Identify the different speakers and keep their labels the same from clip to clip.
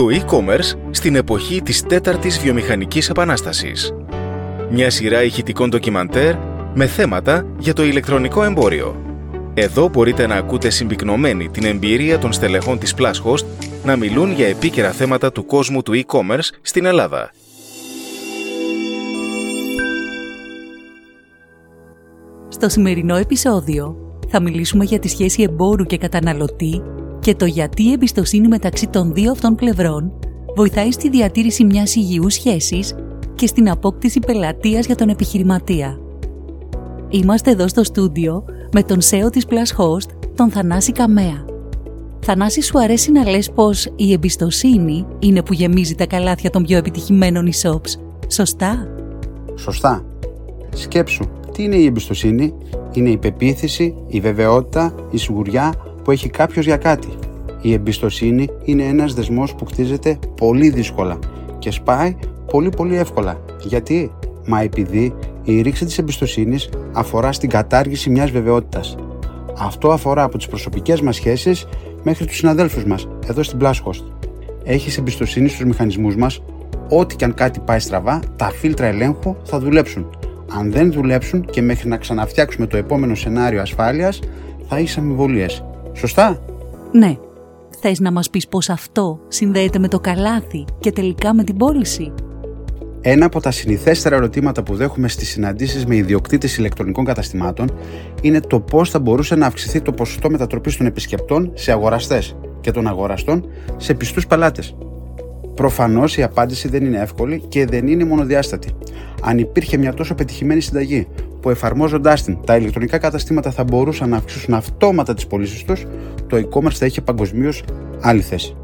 Speaker 1: Το e-commerce στην εποχή της τέταρτης βιομηχανικής επανάστασης. Μια σειρά ηχητικών ντοκιμαντέρ με θέματα για το ηλεκτρονικό εμπόριο. Εδώ μπορείτε να ακούτε συμπυκνωμένη την εμπειρία των στελεχών της Plushost να μιλούν για επίκαιρα θέματα του κόσμου του e-commerce στην Ελλάδα.
Speaker 2: Στο σημερινό επεισόδιο θα μιλήσουμε για τη σχέση εμπόρου και καταναλωτή και το γιατί η εμπιστοσύνη μεταξύ των δύο αυτών πλευρών βοηθάει στη διατήρηση μιας υγιούς σχέσης και στην απόκτηση πελατείας για τον επιχειρηματία. Είμαστε εδώ στο στούντιο με τον SEO της Plus Host, τον Θανάση Καμέα. Θανάση σου αρέσει να λες πως η εμπιστοσύνη είναι που γεμίζει τα καλάθια των πιο επιτυχημένων e-shops. Σωστά;
Speaker 3: Σωστά. Σκέψου, τι είναι η εμπιστοσύνη; Είναι η πεποίθηση, η βεβαιότητα, η σιγουριά που έχει κάποιος για κάτι. Η εμπιστοσύνη είναι ένας δεσμός που χτίζεται πολύ δύσκολα και σπάει πολύ πολύ εύκολα. Γιατί; Μα επειδή η ρήξη της εμπιστοσύνης αφορά στην κατάργηση μιας βεβαιότητας. Αυτό αφορά από τις προσωπικές μας σχέσεις μέχρι τους συναδέλφους μας, εδώ στην Blast Έχεις εμπιστοσύνη στους μηχανισμούς μας, ό,τι και αν κάτι πάει στραβά, τα φίλτρα ελέγχου θα δουλέψουν. Αν δεν δουλέψουν και μέχρι να ξαναφτιάξουμε το επόμενο σενάριο ασφάλειας, θα έχεις αμφιβολίες. Σωστά;
Speaker 2: Ναι. Θες να μας πεις πως αυτό συνδέεται με το καλάθι και τελικά με την πώληση;
Speaker 3: Ένα από τα συνηθέστερα ερωτήματα που δέχομαι στις συναντήσεις με ιδιοκτήτες ηλεκτρονικών καταστημάτων είναι το πώς θα μπορούσε να αυξηθεί το ποσοστό μετατροπής των επισκεπτών σε αγοραστές και των αγοραστών σε πιστούς πελάτες. Προφανώς η απάντηση δεν είναι εύκολη και δεν είναι μονοδιάστατη. Αν υπήρχε μια τόσο πετυχημένη συνταγή που εφαρμόζοντάς την τα ηλεκτρονικά καταστήματα θα μπορούσαν να αυξήσουν αυτόματα τις πωλήσεις τους, το e-commerce θα είχε παγκοσμίως άλλη θέση.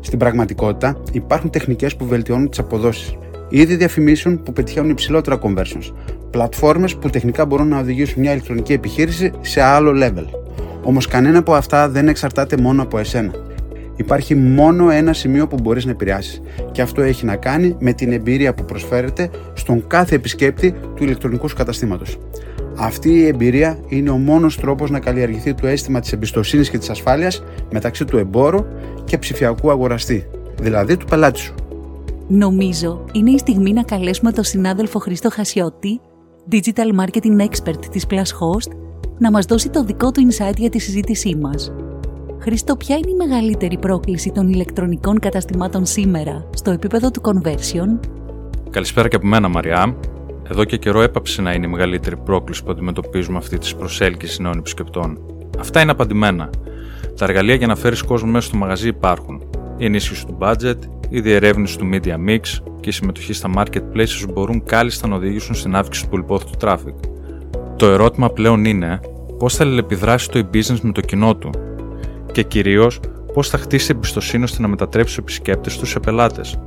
Speaker 3: Στην πραγματικότητα, υπάρχουν τεχνικές που βελτιώνουν τις αποδόσεις είδη διαφημίσεων που πετυχαίνουν υψηλότερα conversions, πλατφόρμες που τεχνικά μπορούν να οδηγήσουν μια ηλεκτρονική επιχείρηση σε άλλο level. Όμως κανένα από αυτά δεν εξαρτάται μόνο από εσένα. Υπάρχει μόνο ένα σημείο που μπορείς να επηρεάσεις και αυτό έχει να κάνει με την εμπειρία που προσφέρεται στον κάθε επισκέπτη του ηλεκτρονικού σου καταστήματος. Αυτή η εμπειρία είναι ο μόνος τρόπος να καλλιεργηθεί το αίσθημα της εμπιστοσύνης και της ασφάλειας μεταξύ του εμπόρου και ψηφιακού αγοραστή, δηλαδή του πελάτη σου.
Speaker 2: Νομίζω είναι η στιγμή να καλέσουμε τον συνάδελφο Χρήστο Χασιώτη, Digital Marketing Expert της Plus Host, να μας δώσει το δικό του insight για τη συζήτησή μας. Χρήστο, ποια είναι η μεγαλύτερη πρόκληση των ηλεκτρονικών καταστημάτων σήμερα; Στο επίπεδο του conversion?
Speaker 4: Καλησπέρα και από μένα, Μαριά. Εδώ και καιρό έπαψε να είναι η μεγαλύτερη πρόκληση που αντιμετωπίζουμε αυτή της προσέλκυσης νέων επισκεπτών. Αυτά είναι απαντημένα. Τα εργαλεία για να φέρεις κόσμο μέσα στο μαγαζί υπάρχουν. Η ενίσχυση του budget, η διερεύνηση του media mix και η συμμετοχή στα marketplaces μπορούν κάλλιστα να οδηγήσουν στην αύξηση του πολυπόθητου traffic. Το ερώτημα πλέον είναι πώς θα αλληλεπιδράσει το e-business με το κοινό του; Και κυρίως πώς θα χτίσει εμπιστοσύνη ώστε να μετατρέψει τους επισκέπτες τους σε πελάτες.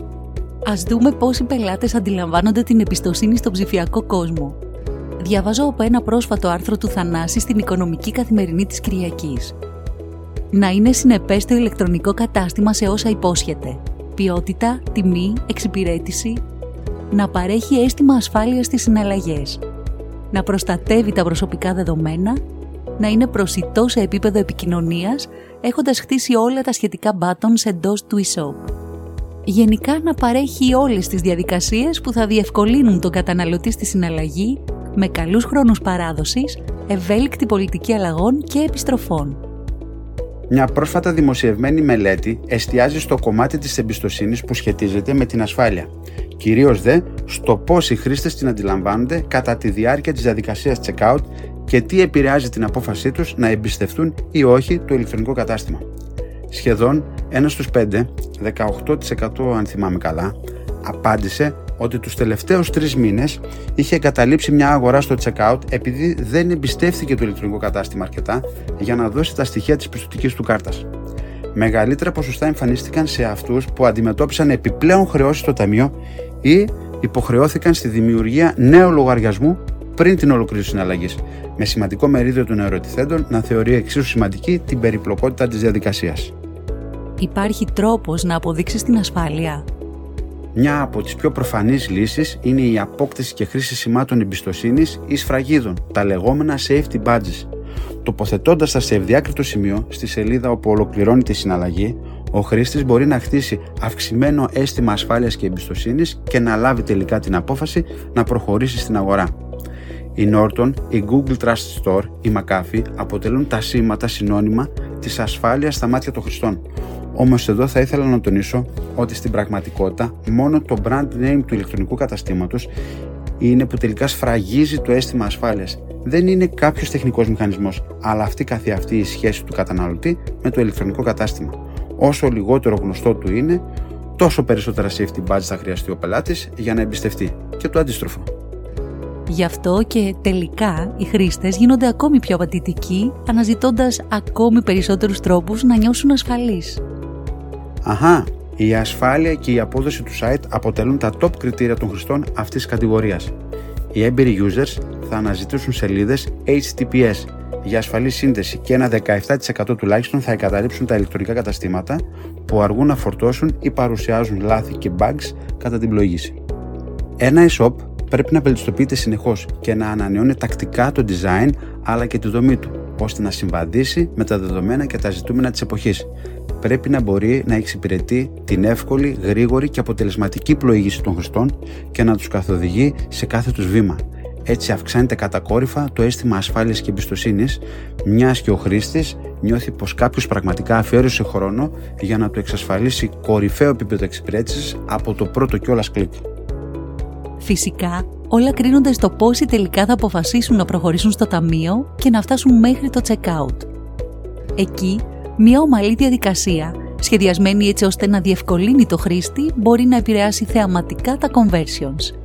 Speaker 2: Α δούμε πώς οι πελάτες αντιλαμβάνονται την εμπιστοσύνη στον ψηφιακό κόσμο. Διαβάζω από ένα πρόσφατο άρθρο του Θανάση στην Οικονομική Καθημερινή της Κυριακής. Να είναι συνεπές το ηλεκτρονικό κατάστημα σε όσα υπόσχεται ποιότητα, τιμή, εξυπηρέτηση, να παρέχει αίσθημα ασφάλειας στις συναλλαγές, να προστατεύει τα προσωπικά δεδομένα, να είναι προσιτό σε επίπεδο επικοινωνίας, έχοντας χτίσει όλα τα σχετικά buttons εντός του e-shop. Γενικά να παρέχει όλες τις διαδικασίες που θα διευκολύνουν τον καταναλωτή στη συναλλαγή με καλούς χρόνους παράδοσης, ευέλικτη πολιτική αλλαγών και επιστροφών.
Speaker 3: Μια πρόσφατα δημοσιευμένη μελέτη εστιάζει στο κομμάτι της εμπιστοσύνης που σχετίζεται με την ασφάλεια. Κυρίως δε στο πώς οι χρήστες την αντιλαμβάνονται κατά τη διάρκεια της διαδικασίας checkout και τι επηρεάζει την απόφασή τους να εμπιστευτούν ή όχι το ηλεκτρονικό κατάστημα. Σχεδόν ένας στους 5, 18% αν θυμάμαι καλά, απάντησε ότι τους τελευταίους τρεις μήνες είχε εγκαταλείψει μια αγορά στο checkout επειδή δεν εμπιστεύθηκε το ηλεκτρονικό κατάστημα αρκετά για να δώσει τα στοιχεία της πιστοτικής του κάρτας. Μεγαλύτερα ποσοστά εμφανίστηκαν σε αυτούς που αντιμετώπισαν επιπλέον χρεώσεις στο ταμείο ή υποχρεώθηκαν στη δημιουργία νέου λογαριασμού πριν την ολοκλήρωση συναλλαγής, με σημαντικό μερίδιο των ερωτηθέντων να θεωρεί εξίσου σημαντική την περιπλοκότητα της διαδικασίας.
Speaker 2: Υπάρχει τρόπος να αποδείξεις την ασφάλεια.
Speaker 3: Μια από τις πιο προφανείς λύσεις είναι η απόκτηση και χρήση σημάτων εμπιστοσύνης ή σφραγίδων, τα λεγόμενα safety badges. Τοποθετώντας τα σε ευδιάκριτο σημείο στη σελίδα όπου ολοκληρώνει τη συναλλαγή, ο χρήστης μπορεί να χτίσει αυξημένο αίσθημα ασφάλειας και εμπιστοσύνης και να λάβει τελικά την απόφαση να προχωρήσει στην αγορά. Η Norton, η Google Trust Store, η McAfee αποτελούν τα σήματα συνώνυμα της ασφάλειας στα μάτια των χρηστών. Όμως εδώ θα ήθελα να τονίσω ότι στην πραγματικότητα μόνο το brand name του ηλεκτρονικού καταστήματος είναι που τελικά σφραγίζει το αίσθημα ασφάλειας. Δεν είναι κάποιος τεχνικός μηχανισμός, αλλά αυτή καθεαυτή η σχέση του καταναλωτή με το ηλεκτρονικό κατάστημα. Όσο λιγότερο γνωστό του είναι, τόσο περισσότερα safety badge θα χρειαστεί ο πελάτης για να εμπιστευτεί. Και το αντίστροφο.
Speaker 2: Γι' αυτό και τελικά οι χρήστες γίνονται ακόμη πιο απαιτητικοί, αναζητώντας ακόμη περισσότερους τρόπους να νιώσουν ασφαλείς.
Speaker 3: Αχά, η ασφάλεια και η απόδοση του site αποτελούν τα top κριτήρια των χρηστών αυτής της κατηγορίας. Οι έμπειροι users θα αναζητήσουν σελίδες HTTPS για ασφαλή σύνδεση και ένα 17% τουλάχιστον θα εγκαταλείψουν τα ηλεκτρονικά καταστήματα που αργούν να φορτώσουν ή παρουσιάζουν λάθη και bugs κατά την πλοήγηση. Ένα e-shop πρέπει να βελτιστοποιείται συνεχώς και να ανανεώνει τακτικά το design αλλά και τη δομή του, ώστε να συμβαδίσει με τα δεδομένα και τα ζητούμενα της εποχής. Πρέπει να μπορεί να εξυπηρετεί την εύκολη, γρήγορη και αποτελεσματική πλοήγηση των χρηστών και να τους καθοδηγεί σε κάθε τους βήμα. Έτσι αυξάνεται κατακόρυφα το αίσθημα ασφάλειας και εμπιστοσύνης, μιας και ο χρήστης νιώθει πως κάποιος πραγματικά αφιέρωσε χρόνο για να του εξασφαλίσει κορυφαίο επίπεδο εξυπηρέτησης από το πρώτο κιόλας κλικ.
Speaker 2: Φυσικά, όλα κρίνονται στο πόσοι τελικά θα αποφασίσουν να προχωρήσουν στο ταμείο και να φτάσουν μέχρι το checkout. Εκεί, μια ομαλή διαδικασία, σχεδιασμένη έτσι ώστε να διευκολύνει το χρήστη, μπορεί να επηρεάσει θεαματικά τα conversions.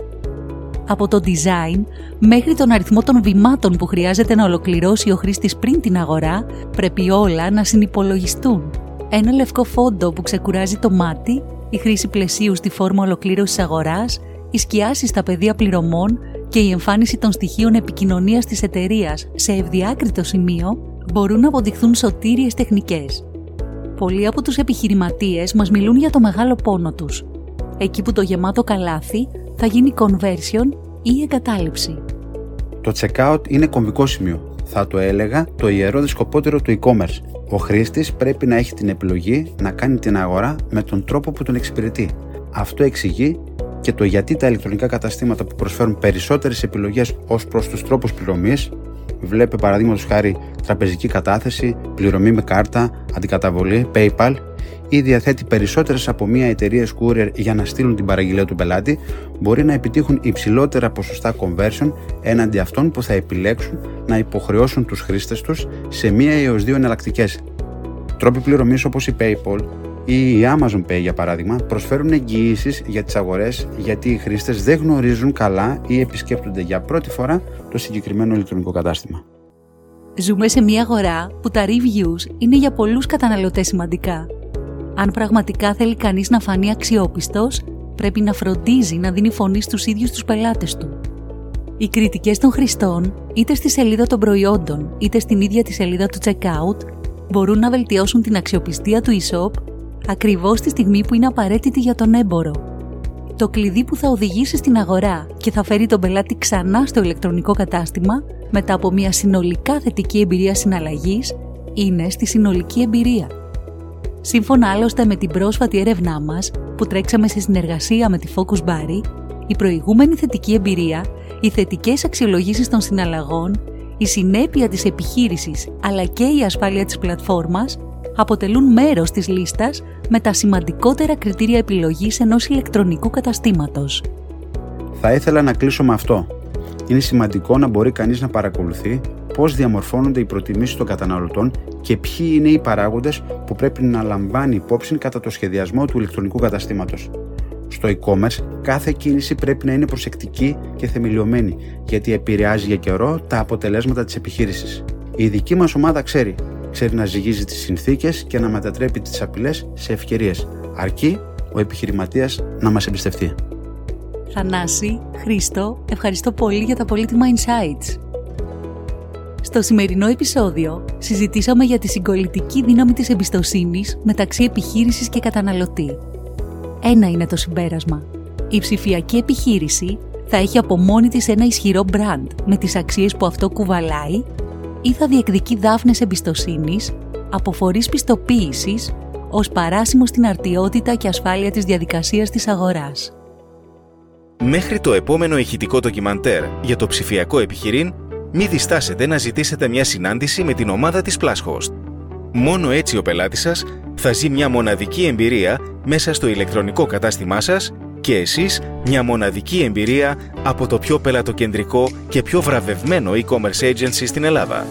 Speaker 2: Από το design μέχρι τον αριθμό των βημάτων που χρειάζεται να ολοκληρώσει ο χρήστης πριν την αγορά, πρέπει όλα να συνυπολογιστούν. Ένα λευκό φόντο που ξεκουράζει το μάτι, η χρήση πλαισίου στη φόρμα ολοκλήρωσης αγοράς οι σκιάσει στα πεδία πληρωμών και η εμφάνιση των στοιχείων επικοινωνίας της εταιρείας σε ευδιάκριτο σημείο μπορούν να αποδειχθούν σωτήριες τεχνικές. Πολλοί από τους επιχειρηματίες μας μιλούν για το μεγάλο πόνο τους. Εκεί που το γεμάτο καλάθι θα γίνει conversion ή εγκατάλειψη.
Speaker 3: Το checkout είναι κομβικό σημείο. Θα το έλεγα το ιερό δισκοπότερο του e-commerce. Ο χρήστης πρέπει να έχει την επιλογή να κάνει την αγορά με τον τρόπο που τον εξυπηρετεί. Αυτό εξηγεί και το γιατί τα ηλεκτρονικά καταστήματα που προσφέρουν περισσότερες επιλογές ως προς τους τρόπους πληρωμής, βλέπε παραδείγματος χάρη τραπεζική κατάθεση, πληρωμή με κάρτα, αντικαταβολή, PayPal, ή διαθέτει περισσότερες από μία εταιρεία courier για να στείλουν την παραγγελία του πελάτη, μπορεί να επιτύχουν υψηλότερα ποσοστά conversion έναντι αυτών που θα επιλέξουν να υποχρεώσουν τους χρήστες τους σε μία έως δύο εναλλακτικές. Τρόποι πληρωμής όπως η PayPal ή η Amazon Pay για παράδειγμα προσφέρουν εγγυήσεις για τις αγορές γιατί οι χρήστες δεν γνωρίζουν καλά ή επισκέπτονται για πρώτη φορά το συγκεκριμένο ηλεκτρονικό κατάστημα.
Speaker 2: Ζούμε σε μια αγορά που τα reviews είναι για πολλούς καταναλωτές σημαντικά. Αν πραγματικά θέλει κανείς να φανεί αξιόπιστος, πρέπει να φροντίζει να δίνει φωνή στους ίδιους τους πελάτες του. Οι κριτικές των χρηστών, είτε στη σελίδα των προϊόντων, είτε στην ίδια τη σελίδα του checkout, μπορούν να βελτιώσουν την αξιοπιστία του e-shop ακριβώς τη στιγμή που είναι απαραίτητη για τον έμπορο. Το κλειδί που θα οδηγήσει στην αγορά και θα φέρει τον πελάτη ξανά στο ηλεκτρονικό κατάστημα μετά από μια συνολικά θετική εμπειρία συναλλαγής είναι στη συνολική εμπειρία. Σύμφωνα άλλωστε με την πρόσφατη έρευνά μας που τρέξαμε σε συνεργασία με τη Focus Barry, η προηγούμενη θετική εμπειρία, οι θετικές αξιολογήσεις των συναλλαγών, η συνέπεια της επιχείρησης αλλά και η ασφάλεια της πλατφόρμας αποτελούν μέρος της λίστας με τα σημαντικότερα κριτήρια επιλογής ενός ηλεκτρονικού καταστήματος.
Speaker 3: Θα ήθελα να κλείσω με αυτό. Είναι σημαντικό να μπορεί κανείς να παρακολουθεί πώς διαμορφώνονται οι προτιμήσεις των καταναλωτών και ποιοι είναι οι παράγοντες που πρέπει να λαμβάνει υπόψη κατά το σχεδιασμό του ηλεκτρονικού καταστήματος. Στο e-commerce, κάθε κίνηση πρέπει να είναι προσεκτική και θεμελιωμένη, γιατί επηρεάζει για καιρό τα αποτελέσματα της επιχείρησης. Η δική μας ομάδα ξέρει ξέρει να ζυγίζει τις συνθήκες και να μετατρέπει τις απειλές σε ευκαιρίες. Αρκεί ο επιχειρηματίας να μας εμπιστευτεί.
Speaker 2: Θανάση, Χρήστο, ευχαριστώ πολύ για τα πολύτιμα insights. Στο σημερινό επεισόδιο συζητήσαμε για τη συγκολητική δύναμη της εμπιστοσύνης μεταξύ επιχείρησης και καταναλωτή. Ένα είναι το συμπέρασμα. Η ψηφιακή επιχείρηση θα έχει από μόνη της ένα ισχυρό brand με τις αξίες που αυτό κουβαλάει ή θα διεκδικεί δάφνες εμπιστοσύνης από φορείς πιστοποίησης ως παράσημο στην αρτιότητα και ασφάλεια της διαδικασίας της αγοράς.
Speaker 1: Μέχρι το επόμενο ηχητικό ντοκιμαντέρ για το ψηφιακό επιχειρήν, μη διστάσετε να ζητήσετε μια συνάντηση με την ομάδα της Plushost. Μόνο έτσι ο πελάτης σας θα ζει μια μοναδική εμπειρία μέσα στο ηλεκτρονικό κατάστημά σας και εσείς μια μοναδική εμπειρία από το πιο πελατοκεντρικό και πιο βραβευμένο e-commerce agency στην Ελλάδα.